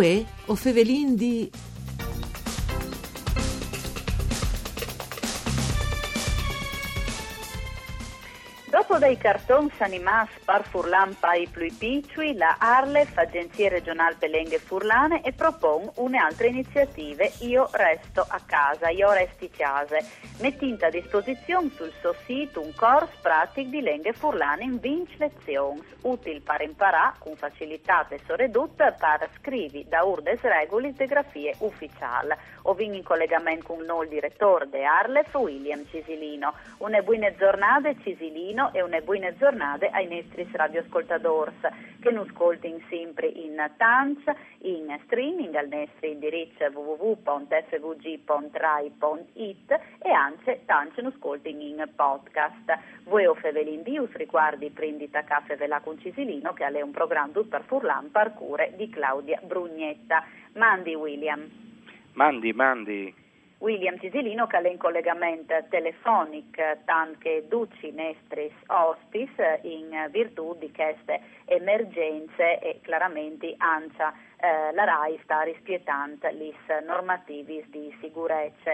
Uè, o fevelin di... Dopo dei cartons animati par Furlan pai più piccoli, la Arlef, Agenzia Regionale Pelenghe Furlane, e propone un'altra iniziative Io resto a casa, Io resti case, mettendo a disposizione sul suo sito un corso pratico di lenghe furlane in 20 lezioni, utile per imparare con facilità e soredotta per scrivi da urdes regoli de grafie ufficiali. O vin in collegamento con noi il direttore de Arlef, William Cisilino. Una buona giornata Cisilino e una buona giornata ai nostri radioascoltatori che non ascoltano sempre in TANZ, in streaming al nostro indirizzo www.fvg.rai.it e anche tanto non ascoltano in podcast. Voi o Fevelin Dius riguardi Prendita Caffè Velà con Cisilino che è un programma per Furlan parcure di Claudia Brugnetta. Mandi William. Mandi, mandi. William Cisilino che è in collegamento telefonico anche duci nestris ospis in virtù di queste emergenze e chiaramente ancia eh, la RAI sta rispietando le normativi di sicurezza.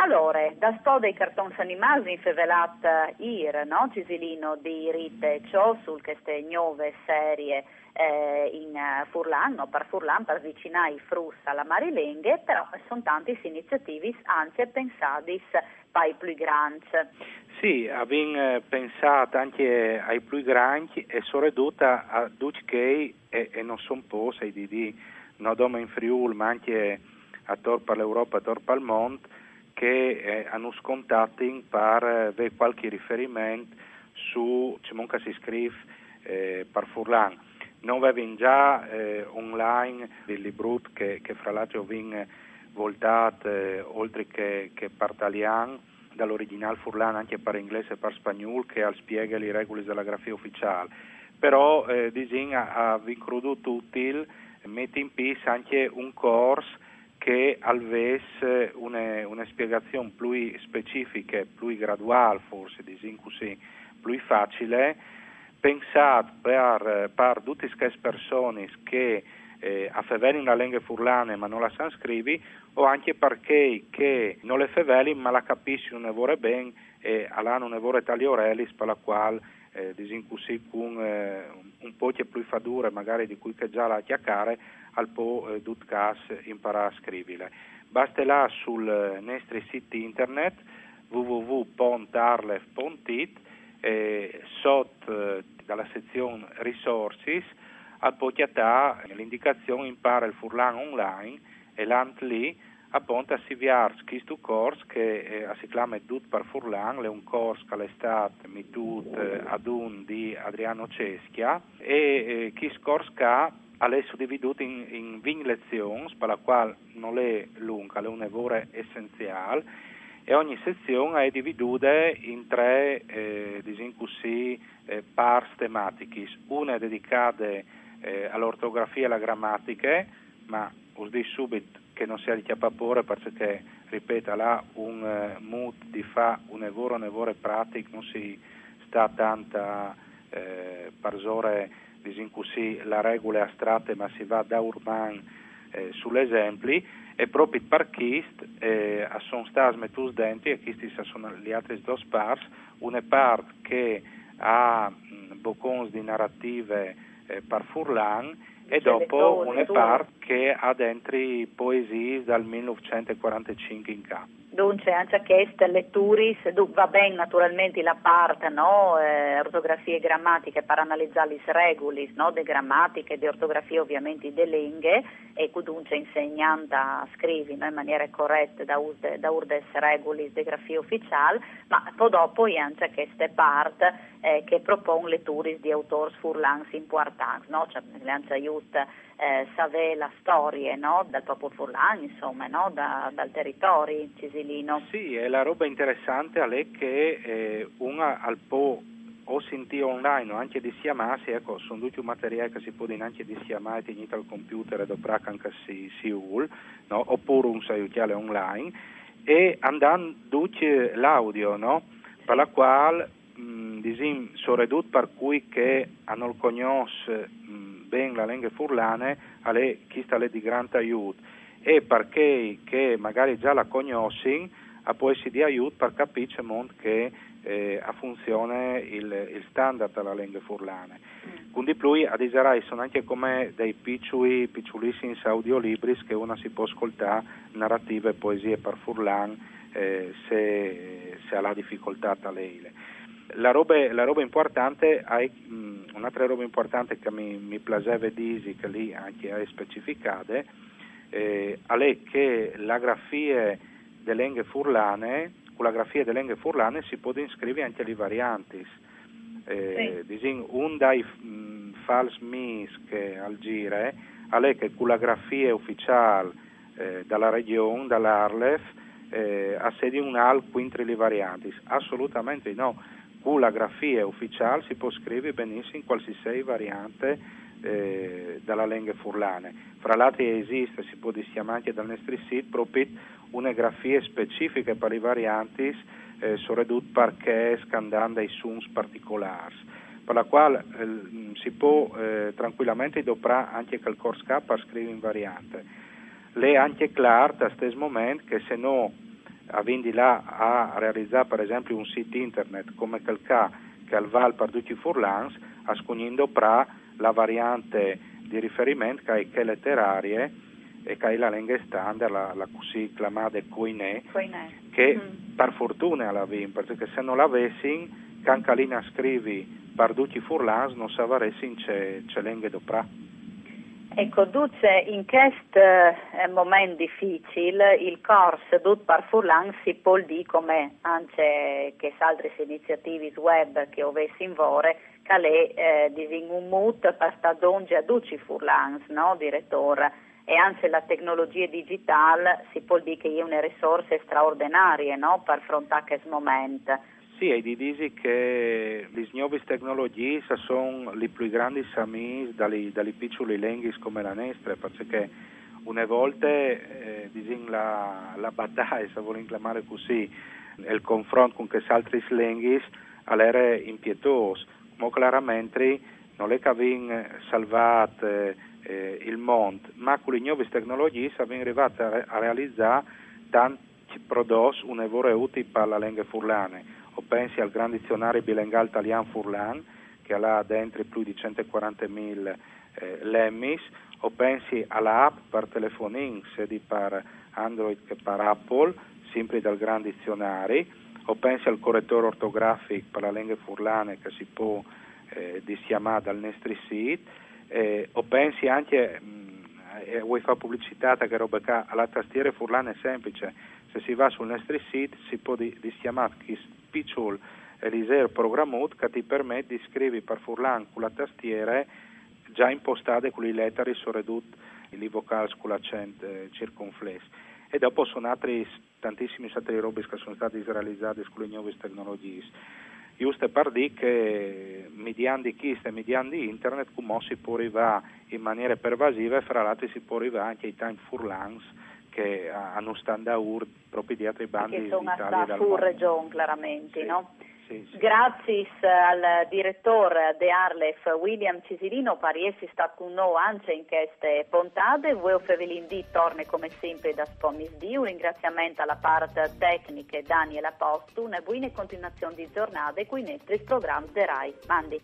Allora, da sto dei cartoni animali in fevelat ir, no? Cisilino di rite ciò sul che ste nuove serie eh, in Furlan, no? per Furlan, per avvicinare i frus alla Marilenghe, però sono tanti iniziativi anche pensati per i più grandi. Sì, abbiamo pensato anche ai più grandi e sono ridotta a tutti che e, e non sono po', sei di di, non solo in Friuli, ma anche a Torpa l'Europa, a Torpa al Mont, che eh, hanno scontato per avere qualche riferimento su ciò che si scrive eh, per Furlan. Noi avevamo già eh, online dei libri che, che fra l'altro vengono voltati eh, oltre che, che per italiano dall'originale Furlan anche per inglese e per spagnolo che spiega le regole della grafia ufficiale. Però eh, disegna ha incluso utile mette in piedi anche un corso che avesse una, una spiegazione più specifica, più graduale forse, così, più facile, pensato per, per tutte queste persone che eh, affeveli una lingua furlane ma non la sanno scrivere o anche perché che non le feveli ma la capiscono ne vuole bene e hanno ne vuole tali orelis per la quale eh, con eh, un po' più fadure magari di cui che già la chiacchiare al po' eh, dut cas imparare a scrivere. Basta là sul eh, nostro sito internet www.arlef.it e sotto eh, dalla sezione Resources al pocchiatà l'indicazione impara il furlan online e l'ant lì appunto a Siviar questo corso che eh, si chiama Dut per Furlan, è un corso che è stato mettut eh, ad un di Adriano Ceschia e eh, questo corso che è suddiviso in, in 20 lezioni, per la quale non è lunga, è un'ora essenziale e ogni sezione è divisa in tre eh, così, eh, parti tematiche. Una è dedicata eh, all'ortografia e alla grammatica, ma us dico subito che non sia di chiappapore perché, ripeto, là un uh, mood di fa un lavoro, un lavoro pratico, non si sta tanta eh, parzore, diciamo così, la regola astratte, ma si va da urban eh, sull'esempli e proprio per questo eh, sono stati mettuti dentro e questi sono gli altri due parti, una parte che ha boccons di narrative eh, per Furlan e dopo una parte che ha dentro poesie dal 1945 in capo. Dunque, anche queste letture, va bene naturalmente la parte, no? eh, ortografie e grammatiche per analizzare le regole, no? De grammatiche e di ortografia ovviamente delle lingue e dunque insegnando a no? in maniera corretta da, usde, da urdes regole di grafia ufficiale, ma poi dopo anche queste parte eh, che propone letture di autori furlans importanti, no? Cioè, eh, sapere la storia no? dal popolo furlano, insomma, no? da, dal territorio cisilino. Sì, e la roba interessante è che eh, una al po' o sentire online o anche di chiamarsi, ecco, sono tutti materiali che si può anche di chiamare tenuto al computer e dopo anche si, si vuole, no? oppure un aiutare online, e andando tutti l'audio, no? per la quale, mh, disim, sono ridotto per cui che hanno conosciuto ben la lingua furlane alle, chi sta di grande aiuto e perché che magari già la conosci a poi si dia aiuto per capire che eh, a funzione il, il, standard della lingua furlane. Mm. Quindi più a Disarai sono anche come dei piccoli, piccolissimi audiolibri che uno si può ascoltare narrative e poesie per furlan eh, se, se, ha la difficoltà a leile. La roba, la roba importante, hai, mh, mm, un'altra roba importante che mi, mi piaceva dire, che lì anche è specificata, eh, è che la grafia delle lingue furlane, con la grafia delle lingue furlane si può iscrivere anche le varianti. Eh, sì. un dai mh, fals mis che al gire, è che con la grafia ufficiale eh, dalla regione, dall'Arlef, eh, assedi un al quintri le varianti. Assolutamente no. Con la grafia ufficiale si può scrivere benissimo qualsiasi variante eh, dalla lingua furlane. Fra l'altro esiste, si può dischiamare anche dal nostro sito, proprio una grafia specifica per i varianti eh, soprattutto perché scandando i suons particolari, per la quale eh, si può eh, tranquillamente doprare anche quel corso K per scrivere in variante. Le è anche chiaro a questo momento che se no avendo là a realizzare per esempio un sito internet come quel che al Val per tutti i furlans, a scognendo pra la variante di riferimento che è che letterarie e che è la lingua standard, la, la così chiamata Coinè, che mm. per fortuna la vim, perché se non l'avessi, cancalina scrivi per tutti i furlans non sapresti c'è, c'è lingua doprà. Ecco, Duce, in questo eh, momento difficile il corso Dut par Furlan si può dire come anche che altre iniziative web che avessi in vore, che è eh, un mut per stadonge a Duci Furlans, no, direttore? E anche la tecnologia digitale si può dire che è una risorsa straordinaria no, per affrontare questo momento. Sì, e di dire che le nuove tecnologie sono le più grandi amici dalle, dalle piccole lingue come la nostra, perché una volta eh, la, la, battaglia, se vogliamo chiamare così, il confronto con queste altre lingue era impietoso, ma chiaramente non è che abbiamo salvato eh, il mondo, ma con le nuove tecnologie siamo arrivati a, a realizzare tanti prodotti un lavoro utile per la lingua furlane. O pensi al Gran Dizionario Bilingual Italian Furlan, che ha dentro più di 140.000 eh, lemmis, o pensi all'app per telefonini, sia per Android che per Apple, sempre dal Gran Dizionario, o pensi al correttore ortografico per la lingua furlane che si può eh, dischiamare dal nostro sito, eh, o pensi anche, mh, eh, vuoi fare pubblicità che roba qua, alla tastiera furlane semplice, se si va sul nostro sito si può dischiamare piccolo Eliseo programmato che ti permette di scrivere per furlan con la tastiera già impostate con le lettere soprattutto i vocali con l'accento eh, circonflesso e dopo sono altri tantissimi altri robe che sono stati realizzati con le nuove tecnologie. Giusto per dire che mediante questo e mediante internet come si può arrivare in maniera pervasiva e fra l'altro si può arrivare anche ai time furlans che hanno standard proprio di altri bandi che sono stata full region chiaramente, sì, no? Grazie al direttore de Arlef William Cisilino per essere stato con noi anche in queste puntate. Voi Fevelin D torna come sempre da Spomis D. Un ringraziamento alla parte tecnica Daniela Postu. Una buona continuazione di giornata e qui i nostri programmi de RAI. Mandi.